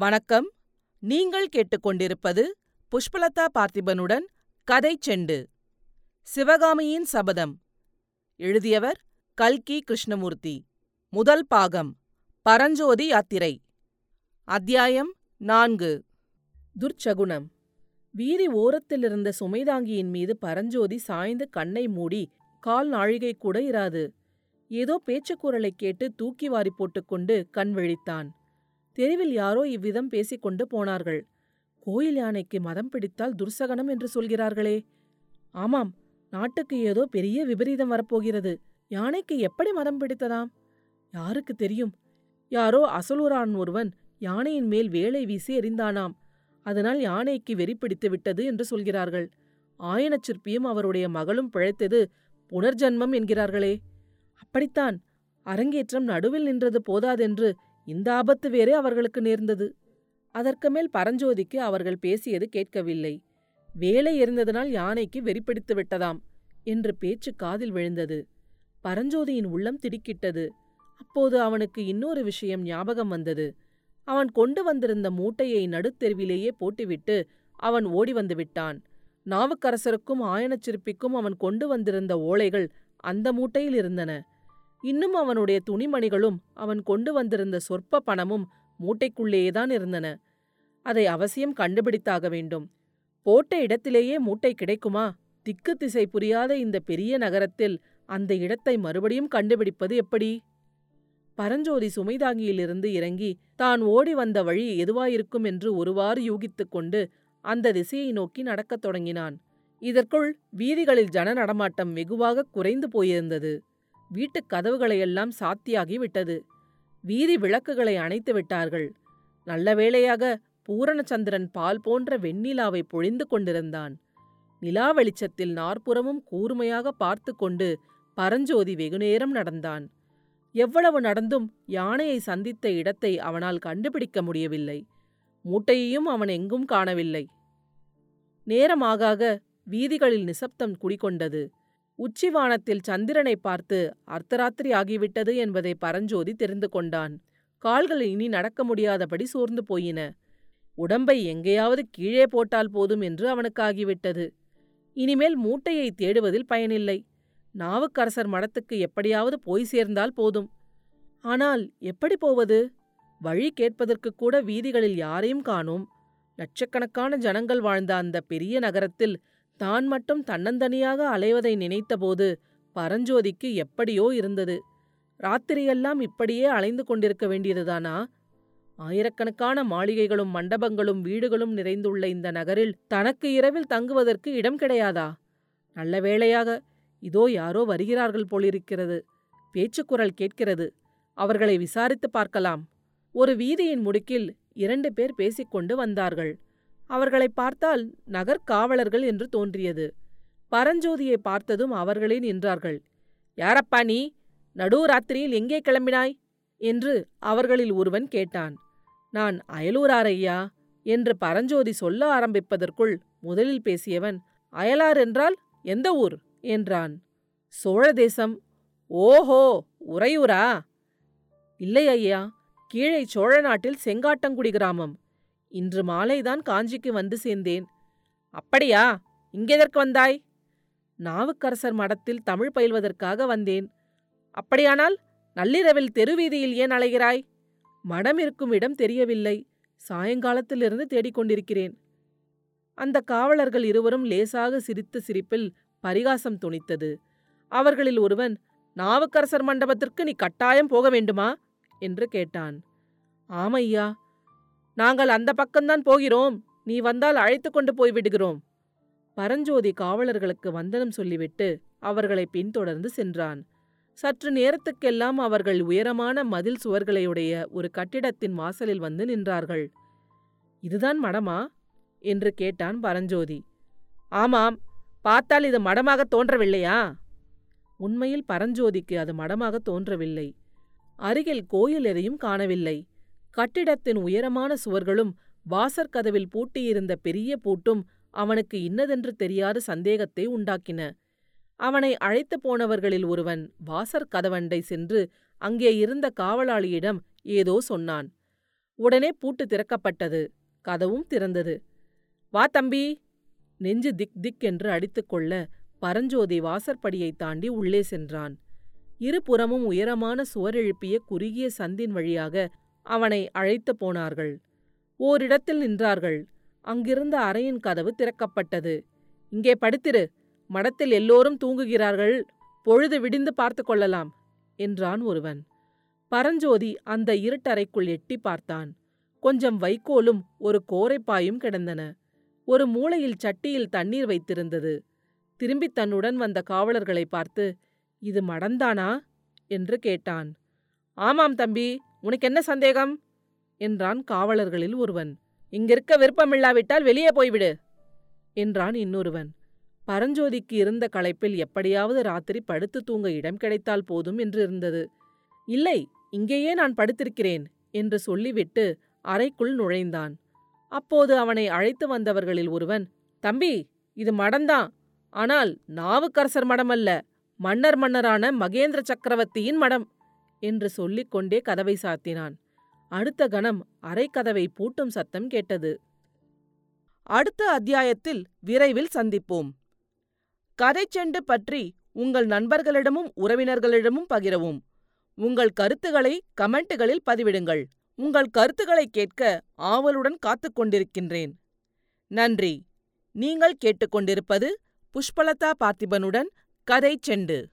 வணக்கம். நீங்கள் கேட்டுக்கொண்டிருப்பது புஷ்பலதா பார்த்திபனுடன் கதை செண்டு. சிவகாமியின் சபதம். எழுதியவர் கல்கி கிருஷ்ணமூர்த்தி. முதல் பாகம். பரஞ்சோதி யாத்திரை. அத்தியாயம் நான்கு. துர்ச்சகுணம் வீதி ஓரத்திலிருந்த சுமைதாங்கியின் மீது பரஞ்சோதி சாய்ந்து கண்ணை மூடி கால் நாழிகை கூட இராது. ஏதோ பேச்சுக் குரலைக் கேட்டு தூக்கி வாரி போட்டுக்கொண்டு கண் விழித்தான். தெருவில் யாரோ இவ்விதம் பேசிக்கொண்டு போனார்கள். கோயில் யானைக்கு மதம் பிடித்தால் துர்சகனம் என்று சொல்கிறார்களே. ஆமாம் நாட்டுக்கு ஏதோ பெரிய விபரீதம் வரப்போகிறது. யானைக்கு எப்படி மதம் பிடித்ததாம்? யாருக்கு தெரியும்? யாரோ அசலூரான் ஒருவன் யானையின் மேல் வேலை வீசி எறிந்தானாம். அதனால் யானைக்கு வெறி பிடித்து விட்டது என்று சொல்கிறார்கள். ஆயனச் சிற்பியும் அவருடைய மகளும் பிழைத்தது புனர்ஜன்மம் என்கிறார்களே. அப்படித்தான் அரங்கேற்றம் நடுவில் நின்றது போதாதென்று இந்த ஆபத்து வேறே அவர்களுக்கு நேர்ந்தது. அதற்கு மேல் பரஞ்சோதிக்கு அவர்கள் பேசியது கேட்கவில்லை. வேலை எறிந்ததனால் யானைக்கு வெறிப்பிடித்து விட்டதாம் என்று பேச்சு காதில் விழுந்தது. பரஞ்சோதியின் உள்ளம் திடுக்கிட்டது. அப்போது அவனுக்கு இன்னொரு விஷயம் ஞாபகம் வந்தது. அவன் கொண்டு வந்திருந்த மூட்டையை நடுத்தெருவிலேயே போட்டுவிட்டு அவன் ஓடி வந்து விட்டான். நாவுக்கரசருக்கும் ஆயனச்சிற்பிக்கும் அவன் கொண்டு வந்திருந்த ஓலைகள் அந்த மூட்டையில் இருந்தன. இன்னும் அவனுடைய துணிமணிகளும் அவன் கொண்டு வந்திருந்த சொற்ப பணமும் மூட்டைக்குள்ளேயேதான் இருந்தன. அதை அவசியம் கண்டுபிடித்தாக வேண்டும். போட்ட இடத்திலேயே மூட்டை கிடைக்குமா? திக்கு திசை புரியாத இந்த பெரிய நகரத்தில் அந்த இடத்தை மறுபடியும் கண்டுபிடிப்பது எப்படி? பரஞ்சோதி சுமைதாங்கியிலிருந்து இறங்கி தான் ஓடி வந்த வழி எதுவாயிருக்கும்? என்று ஒருவாறு யூகித்துக் கொண்டு அந்த திசையை நோக்கி நடக்கத் தொடங்கினான். இதற்குள் வீதிகளில் ஜன நடமாட்டம் வெகுவாக குறைந்து போயிருந்தது. வீட்டுக் கதவுகளையெல்லாம் சாத்தியாகி விட்டது. வீதி விளக்குகளை அணைத்து விட்டார்கள். நல்ல வேளையாக பூரணச்சந்திரன் பால் போன்ற வெண்ணிலாவை பொழிந்து கொண்டிருந்தான். நிலா வெளிச்சத்தில் நாற்புறமும் கூர்மையாக பார்த்து கொண்டு பரஞ்சோதி வெகுநேரம் நடந்தான். எவ்வளவு நடந்தும் யானையை சந்தித்த இடத்தை அவனால் கண்டுபிடிக்க முடியவில்லை. மூட்டையையும் அவன் எங்கும் காணவில்லை. நேரமாக வீதிகளில் நிசப்தம் குடிகொண்டது. உச்சிவானத்தில் சந்திரனை பார்த்து அர்த்தராத்திரி ஆகிவிட்டது என்பதை பரஞ்சோதி தெரிந்து கொண்டான். கால்கள் இனி நடக்க முடியாதபடி சோர்ந்து போயின. உடம்பை எங்கேயாவது கீழே போட்டால் போதும் என்று அவனுக்காகிவிட்டது. இனிமேல் மூட்டையை தேடுவதில் பயனில்லை. நாவுக்கரசர் மடத்துக்கு எப்படியாவது போய் சேர்ந்தால் போதும். ஆனால் எப்படி போவது? வழி கேட்பதற்கு கூட வீதிகளில் யாரையும் காணோம். லட்சக்கணக்கான ஜனங்கள் வாழ்ந்த அந்த பெரிய நகரத்தில் தான் மட்டும் தன்னந்தனியாக அலைவதை நினைத்தபோது பரஞ்சோதிக்கு எப்படியோ இருந்தது. ராத்திரியெல்லாம் இப்படியே அலைந்து கொண்டிருக்க வேண்டியதுதானா ஆயிரக்கணக்கான மாளிகைகளும் மண்டபங்களும் வீடுகளும் நிறைந்துள்ள இந்த நகரில் தனக்கு இரவில் தங்குவதற்கு இடம் கிடையாதா? நல்ல வேளையாக இதோ யாரோ வருகிறார்கள் போலிருக்கிறது. பேச்சுக்குரல் கேட்கிறது. அவர்களை விசாரித்து பார்க்கலாம். ஒரு வீதியின் முடுக்கில் இரண்டு பேர் பேசிக்கொண்டு வந்தார்கள். அவர்களை பார்த்தால் நகர்காவலர்கள் என்று தோன்றியது. பரஞ்சோதியை பார்த்ததும் அவர்களே நின்றார்கள் யாரப்பா நீ? நடுராத்திரியில் எங்கே கிளம்பினாய்? என்று அவர்களில் ஒருவன் கேட்டான் நான் அயலூராரையா என்று பரஞ்சோதி சொல்ல ஆரம்பிப்பதற்குள் முதலில் பேசியவன் அயலார் என்றால் எந்த ஊர்? என்றான். சோழ தேசம். ஓஹோ! உறையூரா? இல்லை ஐயா கீழே சோழ நாட்டில் செங்காட்டங்குடி கிராமம். இன்று மாலைதான் காஞ்சிக்கு வந்து சேர்ந்தேன். அப்படியா? இங்கெதற்கு வந்தாய்? நாவுக்கரசர் மடத்தில் தமிழ் பயில்வதற்காக வந்தேன். அப்படியானால் நள்ளிரவில் தெருவீதியில் ஏன் அலைகிறாய்? மடம் இருக்கும் இடம் தெரியவில்லை. சாயங்காலத்திலிருந்து தேடிக்கொண்டிருக்கிறேன். அந்த காவலர்கள் இருவரும் லேசாக சிரித்த சிரிப்பில் பரிகாசம் துணித்தது. அவர்களில் ஒருவன் நாவுக்கரசர் மண்டபத்திற்கு நீ கட்டாயம் போக வேண்டுமா? என்று கேட்டான். ஆமையா நாங்கள் அந்த பக்கம்தான் போகிறோம். நீ வந்தால் அழைத்து கொண்டு போய்விடுகிறோம் பரஞ்சோதி காவலர்களுக்கு வந்தனம் சொல்லிவிட்டு அவர்களை பின்தொடர்ந்து சென்றான். சற்று நேரத்துக்கெல்லாம் அவர்கள் உயரமான மதில் சுவர்களையுடைய ஒரு கட்டிடத்தின் வாசலில் வந்து நின்றார்கள். இதுதான் மடமா? என்று கேட்டான் பரஞ்சோதி. ஆமாம். பார்த்தால் இது மடமாக தோன்றவில்லையா? உண்மையில் பரஞ்சோதிக்கு அது மடமாக தோன்றவில்லை. அருகில் கோயில் எதையும் காணவில்லை. கட்டிடத்தின் உயரமான சுவர்களும் வாசற்கதவில் பூட்டியிருந்த பெரிய பூட்டும் அவனுக்கு இன்னதென்று தெரியாத சந்தேகத்தை உண்டாக்கின. அவனை அழைத்து போனவர்களில் ஒருவன் வாசற்கதவண்டை சென்று அங்கே இருந்த காவலாளியிடம் ஏதோ சொன்னான். உடனே பூட்டு திறக்கப்பட்டது கதவும் திறந்தது. வா தம்பி நெஞ்சு திக் திக் என்று அடித்துக்கொள்ள பரஞ்சோதி வாசற்படியை தாண்டி உள்ளே சென்றான். இருபுறமும் உயரமான சுவர் எழுப்பிய குறுகிய சந்தின் வழியாக அவனை அழைத்து போனார்கள். ஓரிடத்தில் நின்றார்கள். அங்கிருந்த அறையின் கதவு திறக்கப்பட்டது. இங்கே படுத்திரு. மடத்தில் எல்லோரும் தூங்குகிறார்கள். பொழுது விடிந்து பார்த்து கொள்ளலாம் என்றான் ஒருவன். பரஞ்சோதி அந்த இருட்டறைக்குள் எட்டி பார்த்தான். கொஞ்சம் வைக்கோலும் ஒரு கோரைப்பாயும் கிடந்தன. ஒரு மூலையில் சட்டியில் தண்ணீர் வைத்திருந்தது. திரும்பி தன்னுடன் வந்த காவலர்களை பார்த்து இது மடந்தானா? என்று கேட்டான். ஆமாம் தம்பி. உனக்கு என்ன சந்தேகம்? என்றான் காவலர்களில் ஒருவன். இங்கிருக்க விருப்பமில்லாவிட்டால் வெளியே போய்விடு என்றான் இன்னொருவன். பரஞ்சோதிக்கு இருந்த களைப்பில் எப்படியாவது ராத்திரி படுத்து தூங்க இடம் கிடைத்தால் போதும் என்று இருந்தது. இல்லை இங்கேயே நான் படுத்திருக்கிறேன் என்று சொல்லிவிட்டு அறைக்குள் நுழைந்தான். அப்போது அவனை அழைத்து வந்தவர்களில் ஒருவன் தம்பி இது மடம்தான் ஆனால் நாவுக்கரசர் மடம் அல்ல மன்னர் மன்னரான மகேந்திர சக்கரவர்த்தியின் மடம் என்று சொல்லிக் கொண்டே கதவை சாத்தினான். அடுத்த கணம் அரைக்கதவை பூட்டும் சத்தம் கேட்டது. அடுத்த அத்தியாயத்தில் விரைவில் சந்திப்போம். கதைச்செண்டு பற்றி உங்கள் நண்பர்களிடமும் உறவினர்களிடமும் பகிரவும். உங்கள் கருத்துக்களை கமெண்ட்டுகளில் பதிவிடுங்கள். உங்கள் கருத்துக்களை கேட்க ஆவலுடன் காத்துக் கொண்டிருக்கின்றேன். நன்றி. நீங்கள் கேட்டுக்கொண்டிருப்பது புஷ்பலதா பார்த்திபனுடன் கதை செண்டு.